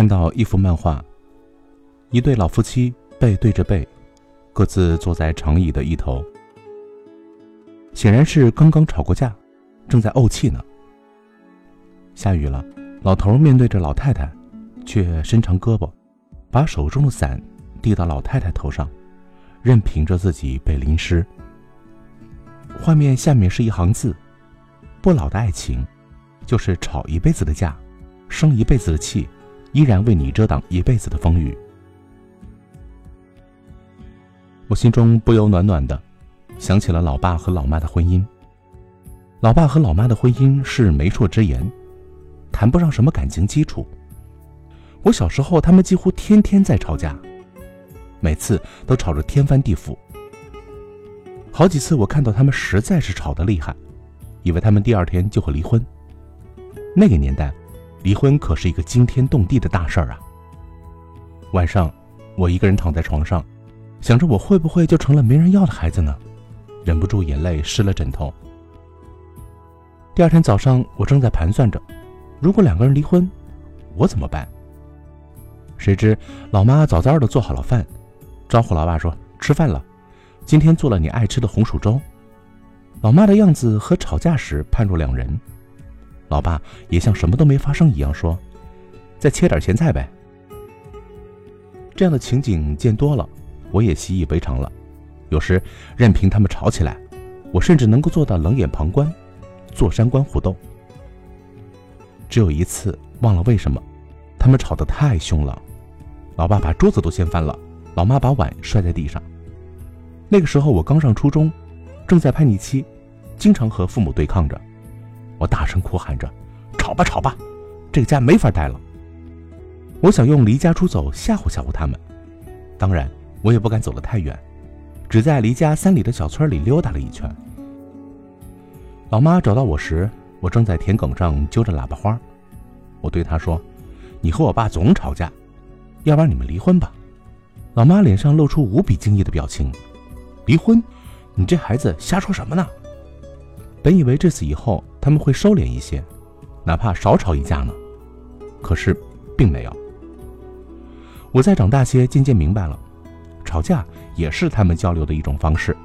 看到一幅漫画，一对老夫妻背对着背，各自坐在长椅的一头，显然是刚刚吵过架，正在怄气呢。下雨了，老头面对着老太太，却伸长胳膊，把手中的伞递到老太太头上，任凭着自己被淋湿。画面下面是一行字：“不老的爱情，就是吵一辈子的架，生一辈子的气，依然为你遮挡一辈子的风雨。”我心中不由暖暖的，想起了老爸和老妈的婚姻。老爸和老妈的婚姻是媒妁之言。谈不上什么感情基础。我小时候，他们几乎天天在吵架，每次都吵着天翻地覆。好几次，我看到他们实在是吵得厉害，以为他们第二天就会离婚。那个年代，离婚可是一个惊天动地的大事儿啊。晚上，我一个人躺在床上，想着我会不会就成了没人要的孩子呢？忍不住眼泪湿了枕头。第二天早上，我正在盘算着。如果两个人离婚，我怎么办？谁知老妈早早的做好了饭，招呼老爸说：“吃饭了，今天做了你爱吃的红薯粥。”老妈的样子和吵架时判若两人。老爸也像什么都没发生一样说：“再切点咸菜呗。”这样的情景见多了，我也习以为常了。有时任凭他们吵起来，我甚至能够做到冷眼旁观，坐山观虎斗。只有一次，忘了为什么，他们吵得太凶了，老爸把桌子都掀翻了，老妈把碗摔在地上。那个时候我刚上初中，正在叛逆期，经常和父母对抗着。我大声哭喊着：“吵吧吵吧，这个家没法待了。”我想用离家出走吓唬吓唬他们，当然我也不敢走得太远，只在离家三里的小村里溜达了一圈。老妈找到我时。我正在田埂上揪着喇叭花，我对她说：“你和我爸总吵架，要不然你们离婚吧。”老妈脸上露出无比惊异的表情：“离婚？你这孩子瞎说什么呢？”本以为这次以后他们会收敛一些，哪怕少吵一架呢，可是并没有。我再长大些，渐渐明白了，吵架也是他们交流的一种方式，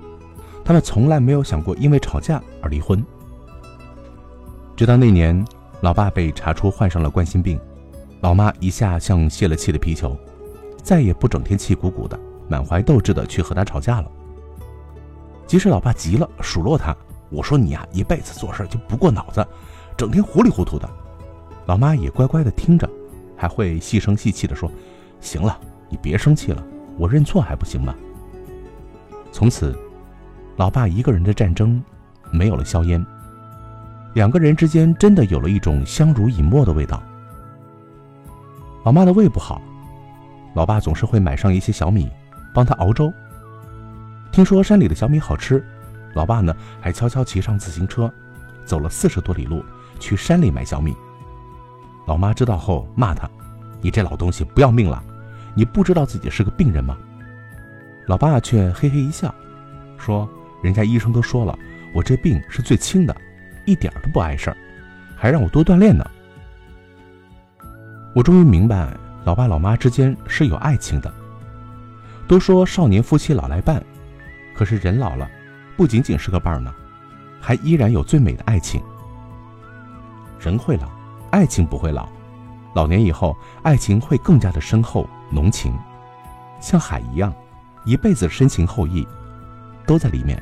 他们从来没有想过因为吵架而离婚。直到那年，老爸被查出患上了冠心病，老妈一下像泄了气的皮球，再也不整天气鼓鼓的、满怀斗志的去和他吵架了。即使老爸急了，数落他：“我说你呀，一辈子做事就不过脑子，整天糊里糊涂的。”老妈也乖乖的听着，还会细声细气的说：“行了，你别生气了，我认错还不行吗？”从此，老爸一个人的战争没有了硝烟。两个人之间真的有了一种相濡以沫的味道。老妈的胃不好，老爸总是会买上一些小米，帮她熬粥。听说山里的小米好吃，老爸呢还悄悄骑上自行车，走了四十多里路去山里买小米。老妈知道后骂他：“你这老东西不要命了，你不知道自己是个病人吗？”老爸却嘿嘿一笑，说：“人家医生都说了，我这病是最轻的。”一点都不碍事儿，还让我多锻炼呢。我终于明白，老爸老妈之间是有爱情的。都说少年夫妻老来伴，可是人老了，不仅仅是个伴儿呢，还依然有最美的爱情。人会老，爱情不会老。老年以后，爱情会更加的深厚浓情，像海一样，一辈子深情厚谊，都在里面。